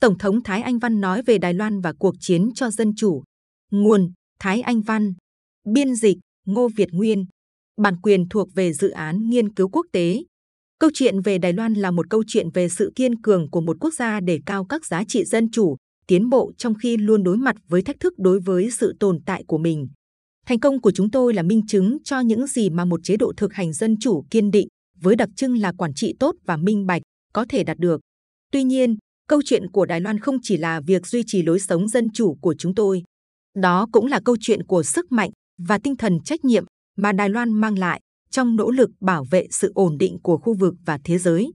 Tổng thống Thái Anh Văn nói về Đài Loan và cuộc chiến cho dân chủ. Nguồn Thái Anh Văn, biên dịch Ngô Việt Nguyên, bản quyền thuộc về dự án nghiên cứu quốc tế. Câu chuyện về Đài Loan là một câu chuyện về sự kiên cường của một quốc gia để cao các giá trị dân chủ, tiến bộ trong khi luôn đối mặt với thách thức đối với sự tồn tại của mình. Thành công của chúng tôi là minh chứng cho những gì mà một chế độ thực hành dân chủ kiên định, với đặc trưng là quản trị tốt và minh bạch, có thể đạt được. Tuy nhiên, câu chuyện của Đài Loan không chỉ là việc duy trì lối sống dân chủ của chúng tôi. Đó cũng là câu chuyện của sức mạnh và tinh thần trách nhiệm mà Đài Loan mang lại trong nỗ lực bảo vệ sự ổn định của khu vực và thế giới.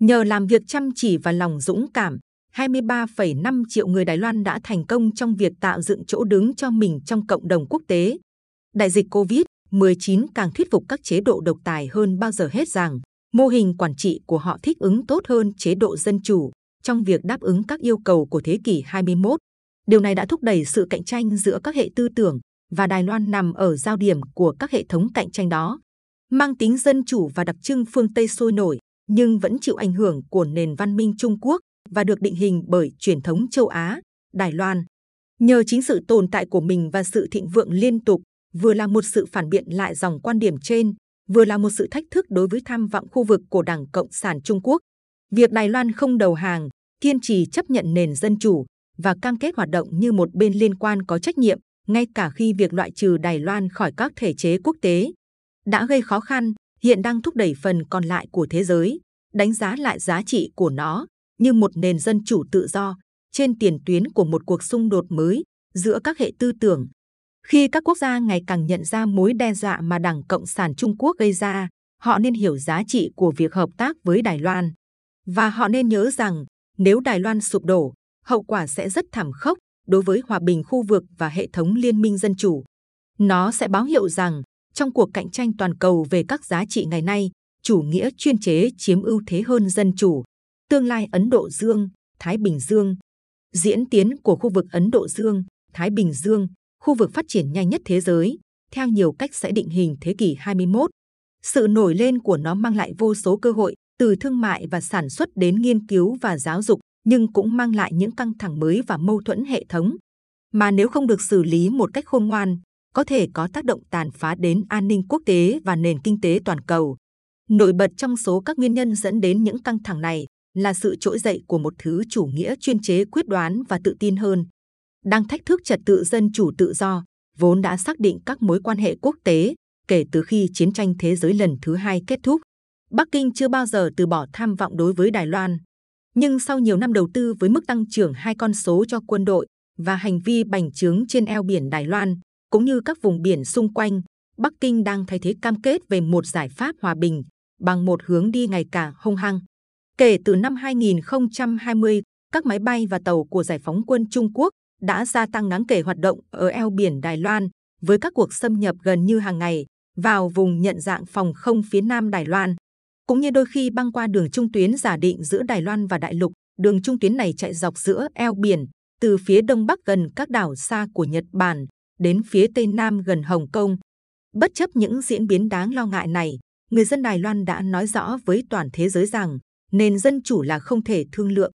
Nhờ làm việc chăm chỉ và lòng dũng cảm, 23,5 triệu người Đài Loan đã thành công trong việc tạo dựng chỗ đứng cho mình trong cộng đồng quốc tế. Đại dịch COVID-19 càng thuyết phục các chế độ độc tài hơn bao giờ hết rằng mô hình quản trị của họ thích ứng tốt hơn chế độ dân chủ trong việc đáp ứng các yêu cầu của thế kỷ 21. Điều này đã thúc đẩy sự cạnh tranh giữa các hệ tư tưởng và Đài Loan nằm ở giao điểm của các hệ thống cạnh tranh đó. Mang tính dân chủ và đặc trưng phương Tây sôi nổi, nhưng vẫn chịu ảnh hưởng của nền văn minh Trung Quốc và được định hình bởi truyền thống châu Á, Đài Loan. Nhờ chính sự tồn tại của mình và sự thịnh vượng liên tục, vừa là một sự phản biện lại dòng quan điểm trên, vừa là một sự thách thức đối với tham vọng khu vực của Đảng Cộng sản Trung Quốc. Việc Đài Loan không đầu hàng, kiên trì chấp nhận nền dân chủ và cam kết hoạt động như một bên liên quan có trách nhiệm, ngay cả khi việc loại trừ Đài Loan khỏi các thể chế quốc tế đã gây khó khăn, hiện đang thúc đẩy phần còn lại của thế giới đánh giá lại giá trị của nó như một nền dân chủ tự do trên tiền tuyến của một cuộc xung đột mới giữa các hệ tư tưởng. Khi các quốc gia ngày càng nhận ra mối đe dọa mà Đảng Cộng sản Trung Quốc gây ra, họ nên hiểu giá trị của việc hợp tác với Đài Loan. Và họ nên nhớ rằng, nếu Đài Loan sụp đổ, hậu quả sẽ rất thảm khốc đối với hòa bình khu vực và hệ thống liên minh dân chủ. Nó sẽ báo hiệu rằng, trong cuộc cạnh tranh toàn cầu về các giá trị ngày nay, chủ nghĩa chuyên chế chiếm ưu thế hơn dân chủ. Tương lai Ấn Độ Dương, Thái Bình Dương, diễn tiến của khu vực Ấn Độ Dương, Thái Bình Dương, khu vực phát triển nhanh nhất thế giới, theo nhiều cách sẽ định hình thế kỷ 21. Sự nổi lên của nó mang lại vô số cơ hội, từ thương mại và sản xuất đến nghiên cứu và giáo dục, nhưng cũng mang lại những căng thẳng mới và mâu thuẫn hệ thống. Mà nếu không được xử lý một cách khôn ngoan, có thể có tác động tàn phá đến an ninh quốc tế và nền kinh tế toàn cầu. Nổi bật trong số các nguyên nhân dẫn đến những căng thẳng này là sự trỗi dậy của một thứ chủ nghĩa chuyên chế quyết đoán và tự tin hơn, đang thách thức trật tự dân chủ tự do, vốn đã xác định các mối quan hệ quốc tế kể từ khi chiến tranh thế giới lần thứ hai kết thúc. Bắc Kinh chưa bao giờ từ bỏ tham vọng đối với Đài Loan. Nhưng sau nhiều năm đầu tư với mức tăng trưởng hai con số cho quân đội và hành vi bành trướng trên eo biển Đài Loan, cũng như các vùng biển xung quanh, Bắc Kinh đang thay thế cam kết về một giải pháp hòa bình bằng một hướng đi ngày càng hung hăng. Kể từ năm 2020, các máy bay và tàu của Giải phóng quân Trung Quốc đã gia tăng đáng kể hoạt động ở eo biển Đài Loan với các cuộc xâm nhập gần như hàng ngày vào vùng nhận dạng phòng không phía nam Đài Loan, cũng như đôi khi băng qua đường trung tuyến giả định giữa Đài Loan và Đại Lục. Đường trung tuyến này chạy dọc giữa eo biển từ phía đông bắc gần các đảo xa của Nhật Bản đến phía tây nam gần Hồng Kông. Bất chấp những diễn biến đáng lo ngại này, người dân Đài Loan đã nói rõ với toàn thế giới rằng nền dân chủ là không thể thương lượng.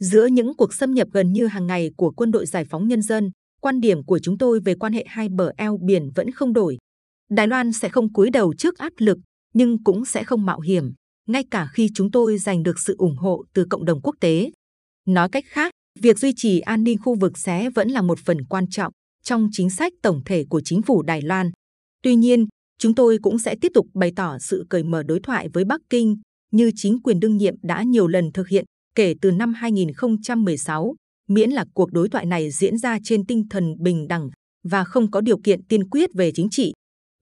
Giữa những cuộc xâm nhập gần như hàng ngày của quân đội giải phóng nhân dân, quan điểm của chúng tôi về quan hệ hai bờ eo biển vẫn không đổi. Đài Loan sẽ không cúi đầu trước áp lực, nhưng cũng sẽ không mạo hiểm, ngay cả khi chúng tôi giành được sự ủng hộ từ cộng đồng quốc tế. Nói cách khác, việc duy trì an ninh khu vực sẽ vẫn là một phần quan trọng trong chính sách tổng thể của chính phủ Đài Loan. Tuy nhiên, chúng tôi cũng sẽ tiếp tục bày tỏ sự cởi mở đối thoại với Bắc Kinh như chính quyền đương nhiệm đã nhiều lần thực hiện kể từ năm 2016, miễn là cuộc đối thoại này diễn ra trên tinh thần bình đẳng và không có điều kiện tiên quyết về chính trị.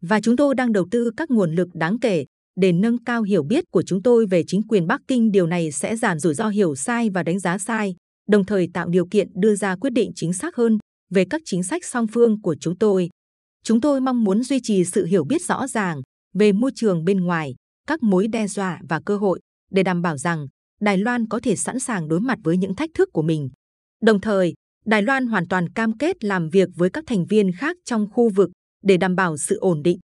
Và chúng tôi đang đầu tư các nguồn lực đáng kể để nâng cao hiểu biết của chúng tôi về chính quyền Bắc Kinh. Điều này sẽ giảm rủi ro hiểu sai và đánh giá sai, đồng thời tạo điều kiện đưa ra quyết định chính xác hơn về các chính sách song phương của chúng tôi. Chúng tôi mong muốn duy trì sự hiểu biết rõ ràng về môi trường bên ngoài, các mối đe dọa và cơ hội để đảm bảo rằng Đài Loan có thể sẵn sàng đối mặt với những thách thức của mình. Đồng thời, Đài Loan hoàn toàn cam kết làm việc với các thành viên khác trong khu vực để đảm bảo sự ổn định.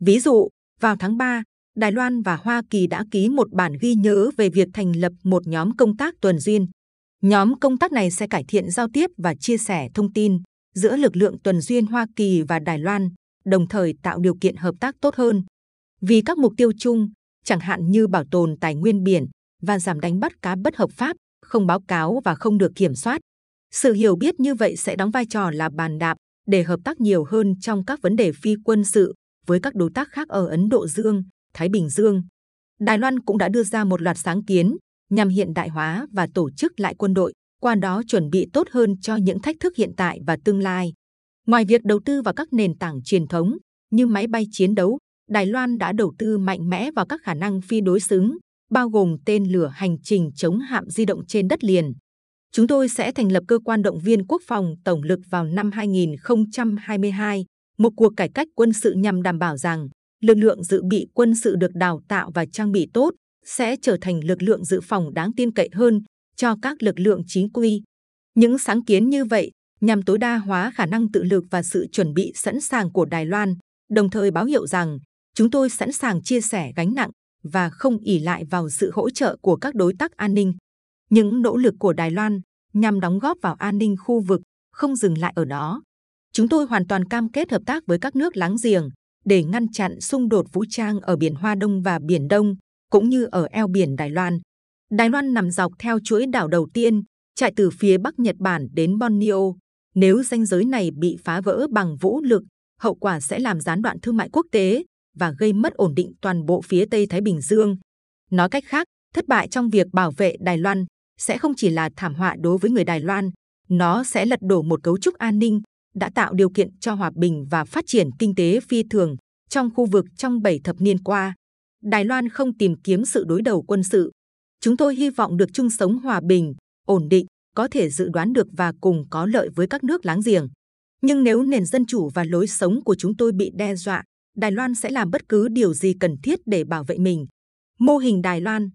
Ví dụ, vào tháng 3, Đài Loan và Hoa Kỳ đã ký một bản ghi nhớ về việc thành lập một nhóm công tác tuần duyên. Nhóm công tác này sẽ cải thiện giao tiếp và chia sẻ thông tin giữa lực lượng tuần duyên Hoa Kỳ và Đài Loan, đồng thời tạo điều kiện hợp tác tốt hơn. Vì các mục tiêu chung, chẳng hạn như bảo tồn tài nguyên biển và giảm đánh bắt cá bất hợp pháp, không báo cáo và không được kiểm soát. Sự hiểu biết như vậy sẽ đóng vai trò là bàn đạp để hợp tác nhiều hơn trong các vấn đề phi quân sự với các đối tác khác ở Ấn Độ Dương, Thái Bình Dương. Đài Loan cũng đã đưa ra một loạt sáng kiến nhằm hiện đại hóa và tổ chức lại quân đội, qua đó chuẩn bị tốt hơn cho những thách thức hiện tại và tương lai. Ngoài việc đầu tư vào các nền tảng truyền thống như máy bay chiến đấu, Đài Loan đã đầu tư mạnh mẽ vào các khả năng phi đối xứng, bao gồm tên lửa hành trình chống hạm di động trên đất liền. Chúng tôi sẽ thành lập cơ quan động viên quốc phòng tổng lực vào năm 2022, một cuộc cải cách quân sự nhằm đảm bảo rằng lực lượng dự bị quân sự được đào tạo và trang bị tốt sẽ trở thành lực lượng dự phòng đáng tin cậy hơn cho các lực lượng chính quy. Những sáng kiến như vậy nhằm tối đa hóa khả năng tự lực và sự chuẩn bị sẵn sàng của Đài Loan, đồng thời báo hiệu rằng chúng tôi sẵn sàng chia sẻ gánh nặng và không ỉ lại vào sự hỗ trợ của các đối tác an ninh. Những nỗ lực của Đài Loan nhằm đóng góp vào an ninh khu vực không dừng lại ở đó. Chúng tôi hoàn toàn cam kết hợp tác với các nước láng giềng để ngăn chặn xung đột vũ trang ở biển Hoa Đông và Biển Đông, cũng như ở eo biển Đài Loan. Đài Loan nằm dọc theo chuỗi đảo đầu tiên, chạy từ phía bắc Nhật Bản đến Borneo. Nếu ranh giới này bị phá vỡ bằng vũ lực, hậu quả sẽ làm gián đoạn thương mại quốc tế và gây mất ổn định toàn bộ phía Tây Thái Bình Dương. Nói cách khác, thất bại trong việc bảo vệ Đài Loan sẽ không chỉ là thảm họa đối với người Đài Loan, nó sẽ lật đổ một cấu trúc an ninh đã tạo điều kiện cho hòa bình và phát triển kinh tế phi thường trong khu vực trong 7 thập niên qua. Đài Loan không tìm kiếm sự đối đầu quân sự. Chúng tôi hy vọng được chung sống hòa bình, ổn định, có thể dự đoán được và cùng có lợi với các nước láng giềng. Nhưng nếu nền dân chủ và lối sống của chúng tôi bị đe dọa, Đài Loan sẽ làm bất cứ điều gì cần thiết để bảo vệ mình. Mô hình Đài Loan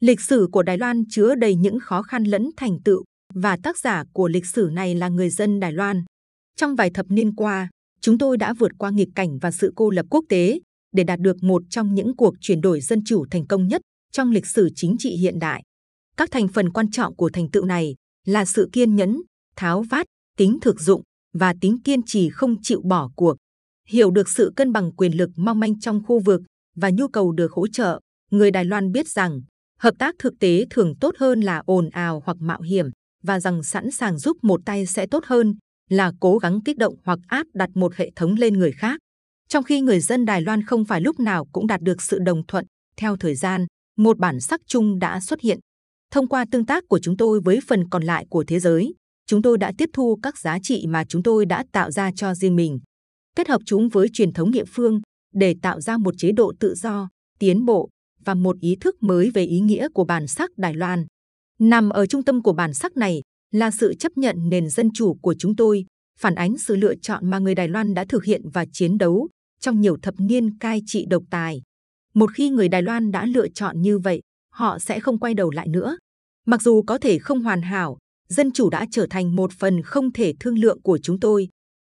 Lịch sử của Đài Loan chứa đầy những khó khăn lẫn thành tựu và tác giả của lịch sử này là người dân Đài Loan. Trong vài thập niên qua, chúng tôi đã vượt qua nghịch cảnh và sự cô lập quốc tế để đạt được một trong những cuộc chuyển đổi dân chủ thành công nhất trong lịch sử chính trị hiện đại. Các thành phần quan trọng của thành tựu này là sự kiên nhẫn, tháo vát, tính thực dụng và tính kiên trì không chịu bỏ cuộc. Hiểu được sự cân bằng quyền lực mong manh trong khu vực và nhu cầu được hỗ trợ, người Đài Loan biết rằng hợp tác thực tế thường tốt hơn là ồn ào hoặc mạo hiểm và rằng sẵn sàng giúp một tay sẽ tốt hơn là cố gắng kích động hoặc áp đặt một hệ thống lên người khác. Trong khi người dân Đài Loan không phải lúc nào cũng đạt được sự đồng thuận, theo thời gian, một bản sắc chung đã xuất hiện. Thông qua tương tác của chúng tôi với phần còn lại của thế giới, chúng tôi đã tiếp thu các giá trị mà chúng tôi đã tạo ra cho riêng mình, kết hợp chúng với truyền thống địa phương để tạo ra một chế độ tự do, tiến bộ và một ý thức mới về ý nghĩa của bản sắc Đài Loan. Nằm ở trung tâm của bản sắc này là sự chấp nhận nền dân chủ của chúng tôi, phản ánh sự lựa chọn mà người Đài Loan đã thực hiện và chiến đấu trong nhiều thập niên cai trị độc tài. Một khi người Đài Loan đã lựa chọn như vậy, họ sẽ không quay đầu lại nữa. Mặc dù có thể không hoàn hảo, dân chủ đã trở thành một phần không thể thương lượng của chúng tôi.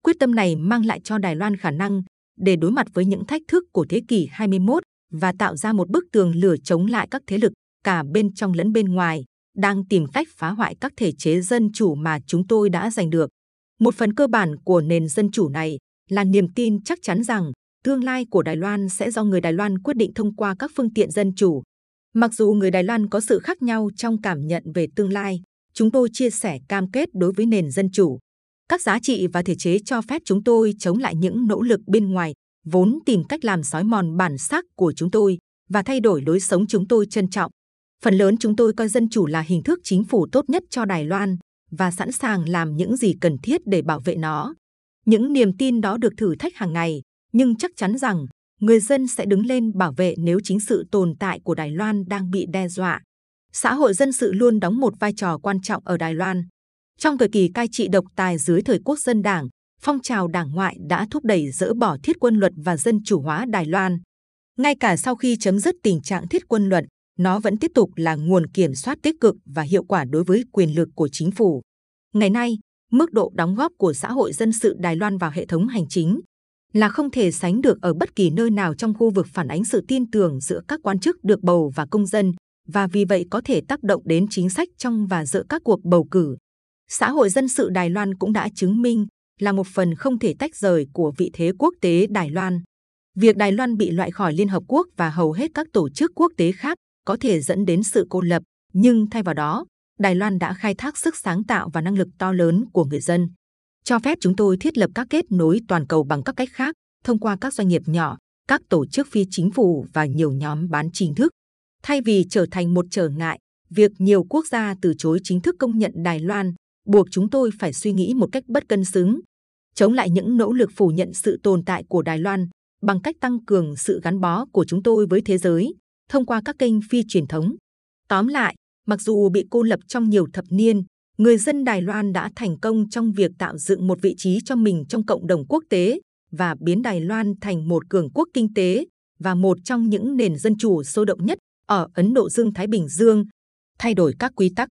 Quyết tâm này mang lại cho Đài Loan khả năng để đối mặt với những thách thức của thế kỷ 21 và tạo ra một bức tường lửa chống lại các thế lực cả bên trong lẫn bên ngoài đang tìm cách phá hoại các thể chế dân chủ mà chúng tôi đã giành được. Một phần cơ bản của nền dân chủ này là niềm tin chắc chắn rằng tương lai của Đài Loan sẽ do người Đài Loan quyết định thông qua các phương tiện dân chủ. Mặc dù người Đài Loan có sự khác nhau trong cảm nhận về tương lai, chúng tôi chia sẻ cam kết đối với nền dân chủ. Các giá trị và thể chế cho phép chúng tôi chống lại những nỗ lực bên ngoài vốn tìm cách làm sói mòn bản sắc của chúng tôi và thay đổi lối sống chúng tôi trân trọng. Phần lớn chúng tôi coi dân chủ là hình thức chính phủ tốt nhất cho Đài Loan và sẵn sàng làm những gì cần thiết để bảo vệ nó. Những niềm tin đó được thử thách hàng ngày, nhưng chắc chắn rằng người dân sẽ đứng lên bảo vệ nếu chính sự tồn tại của Đài Loan đang bị đe dọa. Xã hội dân sự luôn đóng một vai trò quan trọng ở Đài Loan. Trong thời kỳ cai trị độc tài dưới thời quốc dân đảng, phong trào đảng ngoại đã thúc đẩy dỡ bỏ thiết quân luật và dân chủ hóa Đài Loan. Ngay cả sau khi chấm dứt tình trạng thiết quân luật, nó vẫn tiếp tục là nguồn kiểm soát tích cực và hiệu quả đối với quyền lực của chính phủ. Ngày nay, mức độ đóng góp của xã hội dân sự Đài Loan vào hệ thống hành chính là không thể sánh được ở bất kỳ nơi nào trong khu vực phản ánh sự tin tưởng giữa các quan chức được bầu và công dân và vì vậy có thể tác động đến chính sách trong và giữa các cuộc bầu cử. Xã hội dân sự Đài Loan cũng đã chứng minh là một phần không thể tách rời của vị thế quốc tế Đài Loan. Việc Đài Loan bị loại khỏi Liên Hợp Quốc và hầu hết các tổ chức quốc tế khác có thể dẫn đến sự cô lập, nhưng thay vào đó, Đài Loan đã khai thác sức sáng tạo và năng lực to lớn của người dân. Cho phép chúng tôi thiết lập các kết nối toàn cầu bằng các cách khác, thông qua các doanh nghiệp nhỏ, các tổ chức phi chính phủ và nhiều nhóm bán chính thức. Thay vì trở thành một trở ngại, việc nhiều quốc gia từ chối chính thức công nhận Đài Loan buộc chúng tôi phải suy nghĩ một cách bất cân xứng, chống lại những nỗ lực phủ nhận sự tồn tại của Đài Loan bằng cách tăng cường sự gắn bó của chúng tôi với thế giới thông qua các kênh phi truyền thống. Tóm lại, mặc dù bị cô lập trong nhiều thập niên, người dân Đài Loan đã thành công trong việc tạo dựng một vị trí cho mình trong cộng đồng quốc tế và biến Đài Loan thành một cường quốc kinh tế và một trong những nền dân chủ sôi động nhất ở Ấn Độ Dương-Thái Bình Dương, thay đổi các quy tắc,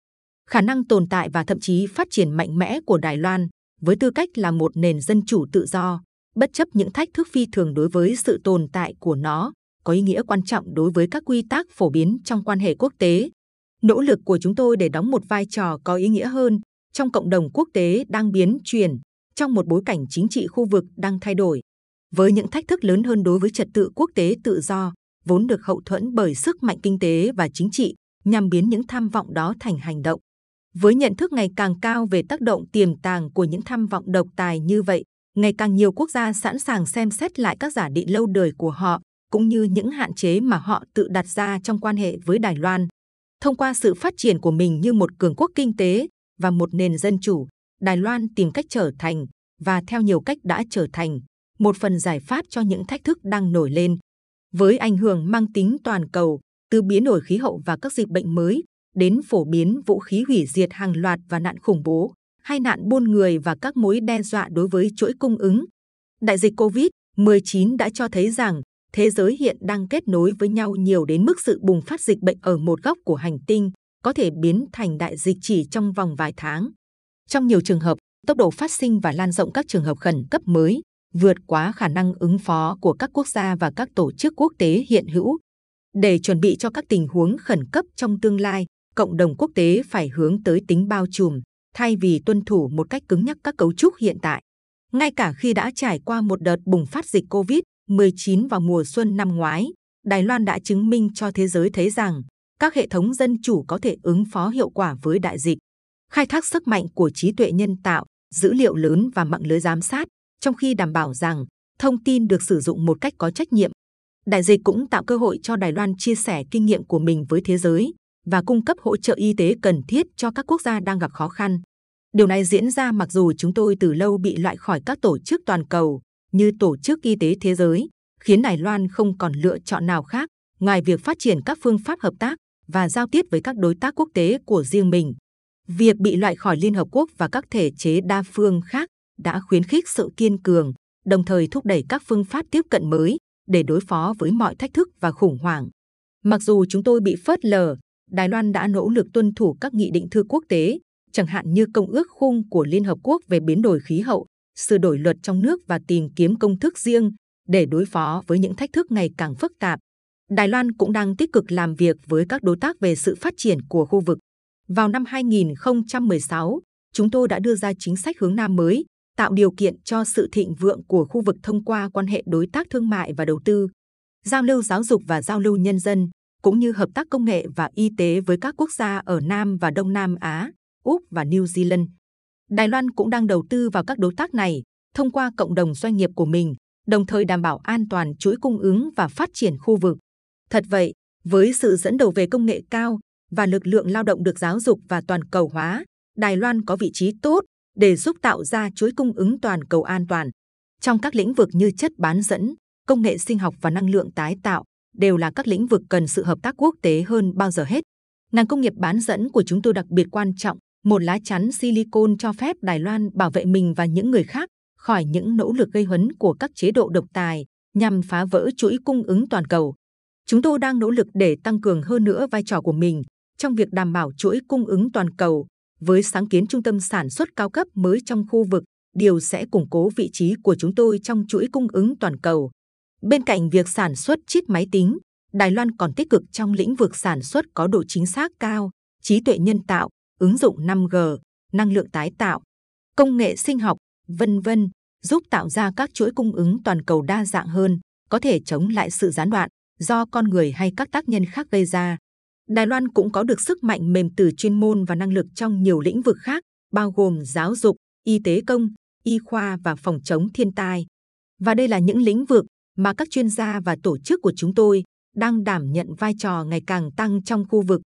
khả năng tồn tại và thậm chí phát triển mạnh mẽ của Đài Loan với tư cách là một nền dân chủ tự do, bất chấp những thách thức phi thường đối với sự tồn tại của nó, có ý nghĩa quan trọng đối với các quy tắc phổ biến trong quan hệ quốc tế. Nỗ lực của chúng tôi để đóng một vai trò có ý nghĩa hơn trong cộng đồng quốc tế đang biến chuyển trong một bối cảnh chính trị khu vực đang thay đổi, với những thách thức lớn hơn đối với trật tự quốc tế tự do, vốn được hậu thuẫn bởi sức mạnh kinh tế và chính trị, nhằm biến những tham vọng đó thành hành động. Với nhận thức ngày càng cao về tác động tiềm tàng của những tham vọng độc tài như vậy, ngày càng nhiều quốc gia sẵn sàng xem xét lại các giả định lâu đời của họ, cũng như những hạn chế mà họ tự đặt ra trong quan hệ với Đài Loan. Thông qua sự phát triển của mình như một cường quốc kinh tế và một nền dân chủ, Đài Loan tìm cách trở thành và theo nhiều cách đã trở thành một phần giải pháp cho những thách thức đang nổi lên. Với ảnh hưởng mang tính toàn cầu, từ biến đổi khí hậu và các dịch bệnh mới đến phổ biến vũ khí hủy diệt hàng loạt và nạn khủng bố, hay nạn buôn người và các mối đe dọa đối với chuỗi cung ứng. Đại dịch COVID-19 đã cho thấy rằng thế giới hiện đang kết nối với nhau nhiều đến mức sự bùng phát dịch bệnh ở một góc của hành tinh có thể biến thành đại dịch chỉ trong vòng vài tháng. Trong nhiều trường hợp, tốc độ phát sinh và lan rộng các trường hợp khẩn cấp mới vượt quá khả năng ứng phó của các quốc gia và các tổ chức quốc tế hiện hữu. Để chuẩn bị cho các tình huống khẩn cấp trong tương lai, cộng đồng quốc tế phải hướng tới tính bao trùm thay vì tuân thủ một cách cứng nhắc các cấu trúc hiện tại. Ngay cả khi đã trải qua một đợt bùng phát dịch covid. 19 vào mùa xuân năm ngoái, Đài Loan đã chứng minh cho thế giới thấy rằng các hệ thống dân chủ có thể ứng phó hiệu quả với đại dịch. Khai thác sức mạnh của trí tuệ nhân tạo, dữ liệu lớn và mạng lưới giám sát, trong khi đảm bảo rằng thông tin được sử dụng một cách có trách nhiệm. Đại dịch cũng tạo cơ hội cho Đài Loan chia sẻ kinh nghiệm của mình với thế giới và cung cấp hỗ trợ y tế cần thiết cho các quốc gia đang gặp khó khăn. Điều này diễn ra mặc dù chúng tôi từ lâu bị loại khỏi các tổ chức toàn cầu như Tổ chức Y tế Thế giới, khiến Đài Loan không còn lựa chọn nào khác ngoài việc phát triển các phương pháp hợp tác và giao tiếp với các đối tác quốc tế của riêng mình. Việc bị loại khỏi Liên Hợp Quốc và các thể chế đa phương khác đã khuyến khích sự kiên cường, đồng thời thúc đẩy các phương pháp tiếp cận mới để đối phó với mọi thách thức và khủng hoảng. Mặc dù chúng tôi bị phớt lờ, Đài Loan đã nỗ lực tuân thủ các nghị định thư quốc tế, chẳng hạn như Công ước khung của Liên Hợp Quốc về biến đổi khí hậu, sửa đổi luật trong nước và tìm kiếm công thức riêng để đối phó với những thách thức ngày càng phức tạp. Đài Loan cũng đang tích cực làm việc với các đối tác về sự phát triển của khu vực. Vào năm 2016, chúng tôi đã đưa ra chính sách hướng Nam mới, tạo điều kiện cho sự thịnh vượng của khu vực thông qua quan hệ đối tác thương mại và đầu tư, giao lưu giáo dục và giao lưu nhân dân, cũng như hợp tác công nghệ và y tế với các quốc gia ở Nam và Đông Nam Á, Úc và New Zealand. Đài Loan cũng đang đầu tư vào các đối tác này thông qua cộng đồng doanh nghiệp của mình, đồng thời đảm bảo an toàn chuỗi cung ứng và phát triển khu vực. Thật vậy, với sự dẫn đầu về công nghệ cao và lực lượng lao động được giáo dục và toàn cầu hóa, Đài Loan có vị trí tốt để giúp tạo ra chuỗi cung ứng toàn cầu an toàn. Trong các lĩnh vực như chất bán dẫn, công nghệ sinh học và năng lượng tái tạo, đều là các lĩnh vực cần sự hợp tác quốc tế hơn bao giờ hết. Ngành công nghiệp bán dẫn của chúng tôi đặc biệt quan trọng, một lá chắn silicon cho phép Đài Loan bảo vệ mình và những người khác khỏi những nỗ lực gây hấn của các chế độ độc tài nhằm phá vỡ chuỗi cung ứng toàn cầu. Chúng tôi đang nỗ lực để tăng cường hơn nữa vai trò của mình trong việc đảm bảo chuỗi cung ứng toàn cầu với sáng kiến trung tâm sản xuất cao cấp mới trong khu vực, điều sẽ củng cố vị trí của chúng tôi trong chuỗi cung ứng toàn cầu. Bên cạnh việc sản xuất chip máy tính, Đài Loan còn tích cực trong lĩnh vực sản xuất có độ chính xác cao, trí tuệ nhân tạo, ứng dụng 5G, năng lượng tái tạo, công nghệ sinh học, vân vân, giúp tạo ra các chuỗi cung ứng toàn cầu đa dạng hơn, có thể chống lại sự gián đoạn do con người hay các tác nhân khác gây ra. Đài Loan cũng có được sức mạnh mềm từ chuyên môn và năng lực trong nhiều lĩnh vực khác, bao gồm giáo dục, y tế công, y khoa và phòng chống thiên tai. Và đây là những lĩnh vực mà các chuyên gia và tổ chức của chúng tôi đang đảm nhận vai trò ngày càng tăng trong khu vực.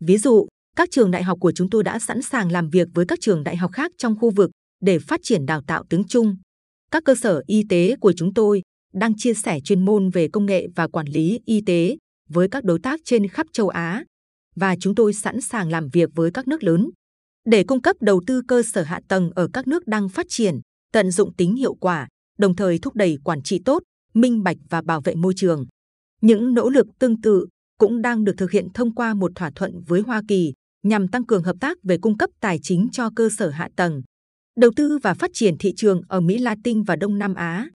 Ví dụ, các trường đại học của chúng tôi đã sẵn sàng làm việc với các trường đại học khác trong khu vực để phát triển đào tạo tiếng Trung. Các cơ sở y tế của chúng tôi đang chia sẻ chuyên môn về công nghệ và quản lý y tế với các đối tác trên khắp châu Á và chúng tôi sẵn sàng làm việc với các nước lớn để cung cấp đầu tư cơ sở hạ tầng ở các nước đang phát triển, tận dụng tính hiệu quả, đồng thời thúc đẩy quản trị tốt, minh bạch và bảo vệ môi trường. Những nỗ lực tương tự cũng đang được thực hiện thông qua một thỏa thuận với Hoa Kỳ nhằm tăng cường hợp tác về cung cấp tài chính cho cơ sở hạ tầng, đầu tư và phát triển thị trường ở Mỹ Latin và Đông Nam Á.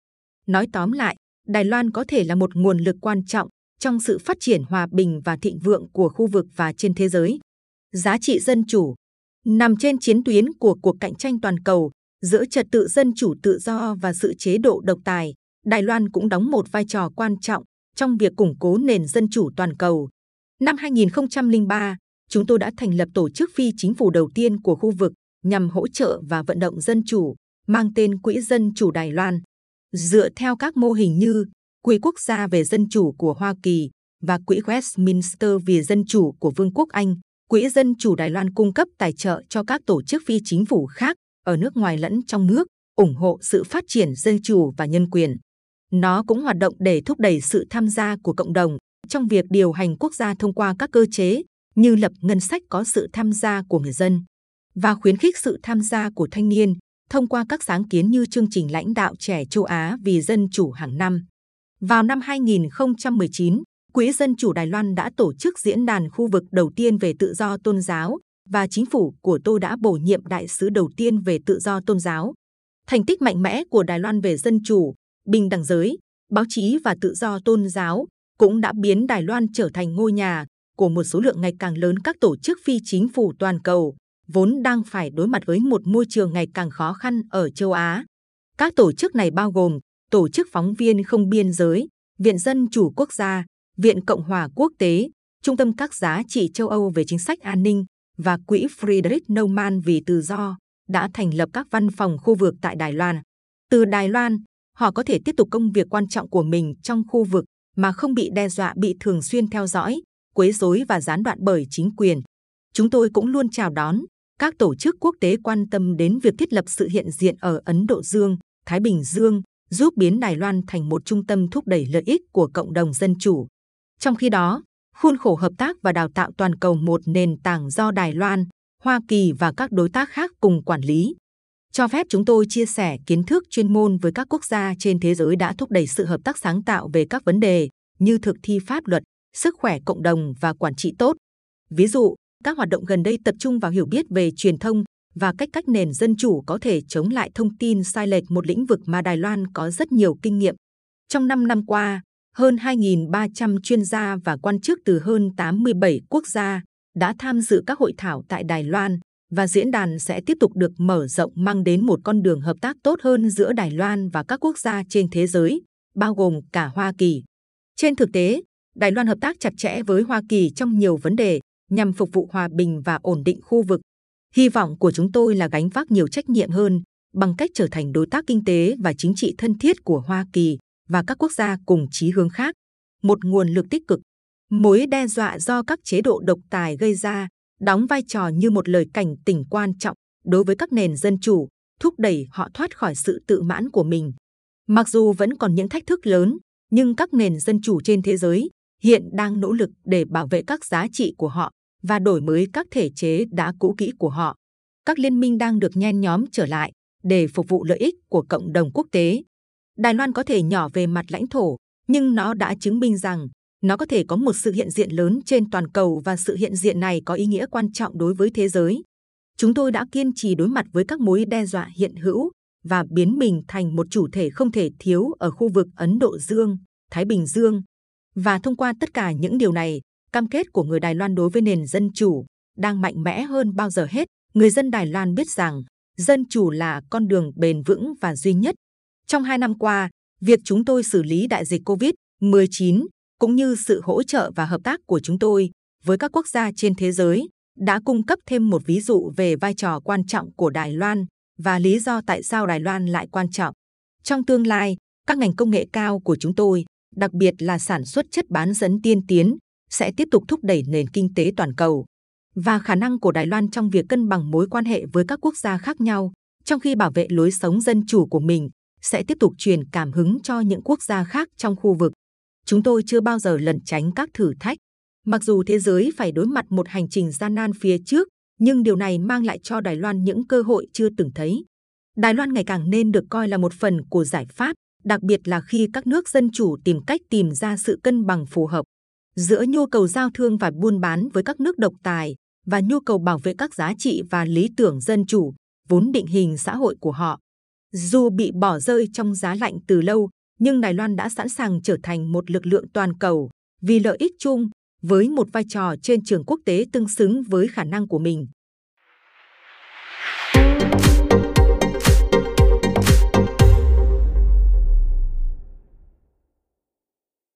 Nói tóm lại, Đài Loan có thể là một nguồn lực quan trọng trong sự phát triển hòa bình và thịnh vượng của khu vực và trên thế giới. Giá trị dân chủ nằm trên chiến tuyến của cuộc cạnh tranh toàn cầu giữa trật tự dân chủ tự do và sự chế độ độc tài. Đài Loan cũng đóng một vai trò quan trọng trong việc củng cố nền dân chủ toàn cầu. Năm 2003, chúng tôi đã thành lập tổ chức phi chính phủ đầu tiên của khu vực nhằm hỗ trợ và vận động dân chủ, mang tên Quỹ Dân Chủ Đài Loan. Dựa theo các mô hình như Quỹ Quốc gia về Dân Chủ của Hoa Kỳ và Quỹ Westminster vì Dân Chủ của Vương quốc Anh, Quỹ Dân Chủ Đài Loan cung cấp tài trợ cho các tổ chức phi chính phủ khác ở nước ngoài lẫn trong nước, ủng hộ sự phát triển dân chủ và nhân quyền. Nó cũng hoạt động để thúc đẩy sự tham gia của cộng đồng trong việc điều hành quốc gia thông qua các cơ chế như lập ngân sách có sự tham gia của người dân và khuyến khích sự tham gia của thanh niên thông qua các sáng kiến như chương trình lãnh đạo trẻ châu Á vì dân chủ hàng năm. Vào năm 2019, Quỹ Dân chủ Đài Loan đã tổ chức diễn đàn khu vực đầu tiên về tự do tôn giáo và chính phủ của tôi đã bổ nhiệm đại sứ đầu tiên về tự do tôn giáo. Thành tích mạnh mẽ của Đài Loan về dân chủ, bình đẳng giới, báo chí và tự do tôn giáo cũng đã biến Đài Loan trở thành ngôi nhà của một số lượng ngày càng lớn các tổ chức phi chính phủ toàn cầu, vốn đang phải đối mặt với một môi trường ngày càng khó khăn ở châu Á. Các tổ chức này bao gồm Tổ chức Phóng viên Không Biên Giới, Viện Dân Chủ Quốc gia, Viện Cộng hòa Quốc tế, Trung tâm các giá trị châu Âu về chính sách an ninh và Quỹ Friedrich Naumann vì tự do đã thành lập các văn phòng khu vực tại Đài Loan. Từ Đài Loan, họ có thể tiếp tục công việc quan trọng của mình trong khu vực mà không bị đe dọa bị thường xuyên theo dõi, quấy rối và gián đoạn bởi chính quyền. Chúng tôi cũng luôn chào đón các tổ chức quốc tế quan tâm đến việc thiết lập sự hiện diện ở Ấn Độ Dương, Thái Bình Dương, giúp biến Đài Loan thành một trung tâm thúc đẩy lợi ích của cộng đồng dân chủ. Trong khi đó, khuôn khổ hợp tác và đào tạo toàn cầu một nền tảng do Đài Loan, Hoa Kỳ và các đối tác khác cùng quản lý. Cho phép chúng tôi chia sẻ kiến thức chuyên môn với các quốc gia trên thế giới đã thúc đẩy sự hợp tác sáng tạo về các vấn đề như thực thi pháp luật, sức khỏe cộng đồng và quản trị tốt. Ví dụ, các hoạt động gần đây tập trung vào hiểu biết về truyền thông và cách cách nền dân chủ có thể chống lại thông tin sai lệch một lĩnh vực mà Đài Loan có rất nhiều kinh nghiệm. Trong 5 năm qua, hơn 2.300 chuyên gia và quan chức từ hơn 87 quốc gia đã tham dự các hội thảo tại Đài Loan và diễn đàn sẽ tiếp tục được mở rộng mang đến một con đường hợp tác tốt hơn giữa Đài Loan và các quốc gia trên thế giới, bao gồm cả Hoa Kỳ. Trên thực tế, Đài Loan hợp tác chặt chẽ với Hoa Kỳ trong nhiều vấn đề nhằm phục vụ hòa bình và ổn định khu vực. Hy vọng của chúng tôi là gánh vác nhiều trách nhiệm hơn bằng cách trở thành đối tác kinh tế và chính trị thân thiết của Hoa Kỳ và các quốc gia cùng chí hướng khác. Một nguồn lực tích cực, mối đe dọa do các chế độ độc tài gây ra đóng vai trò như một lời cảnh tỉnh quan trọng đối với các nền dân chủ, thúc đẩy họ thoát khỏi sự tự mãn của mình. Mặc dù vẫn còn những thách thức lớn, nhưng các nền dân chủ trên thế giới hiện đang nỗ lực để bảo vệ các giá trị của họ và đổi mới các thể chế đã cũ kỹ của họ. Các liên minh đang được nhen nhóm trở lại để phục vụ lợi ích của cộng đồng quốc tế. Đài Loan có thể nhỏ về mặt lãnh thổ, nhưng nó đã chứng minh rằng nó có thể có một sự hiện diện lớn trên toàn cầu và sự hiện diện này có ý nghĩa quan trọng đối với thế giới. Chúng tôi đã kiên trì đối mặt với các mối đe dọa hiện hữu và biến mình thành một chủ thể không thể thiếu ở khu vực Ấn Độ Dương, Thái Bình Dương. Và thông qua tất cả những điều này, cam kết của người Đài Loan đối với nền dân chủ đang mạnh mẽ hơn bao giờ hết. Người dân Đài Loan biết rằng dân chủ là con đường bền vững và duy nhất. Trong hai năm qua, việc chúng tôi xử lý đại dịch COVID-19 cũng như sự hỗ trợ và hợp tác của chúng tôi với các quốc gia trên thế giới đã cung cấp thêm một ví dụ về vai trò quan trọng của Đài Loan và lý do tại sao Đài Loan lại quan trọng. Trong tương lai, các ngành công nghệ cao của chúng tôi, đặc biệt là sản xuất chất bán dẫn tiên tiến, sẽ tiếp tục thúc đẩy nền kinh tế toàn cầu và khả năng của Đài Loan trong việc cân bằng mối quan hệ với các quốc gia khác nhau, trong khi bảo vệ lối sống dân chủ của mình, sẽ tiếp tục truyền cảm hứng cho những quốc gia khác trong khu vực. Chúng tôi chưa bao giờ lẩn tránh các thử thách. Mặc dù thế giới phải đối mặt một hành trình gian nan phía trước, nhưng điều này mang lại cho Đài Loan những cơ hội chưa từng thấy. Đài Loan ngày càng nên được coi là một phần của giải pháp, đặc biệt là khi các nước dân chủ tìm cách tìm ra sự cân bằng phù hợp giữa nhu cầu giao thương và buôn bán với các nước độc tài và nhu cầu bảo vệ các giá trị và lý tưởng dân chủ vốn định hình xã hội của họ. Dù bị bỏ rơi trong giá lạnh từ lâu, nhưng Đài Loan đã sẵn sàng trở thành một lực lượng toàn cầu vì lợi ích chung với một vai trò trên trường quốc tế tương xứng với khả năng của mình.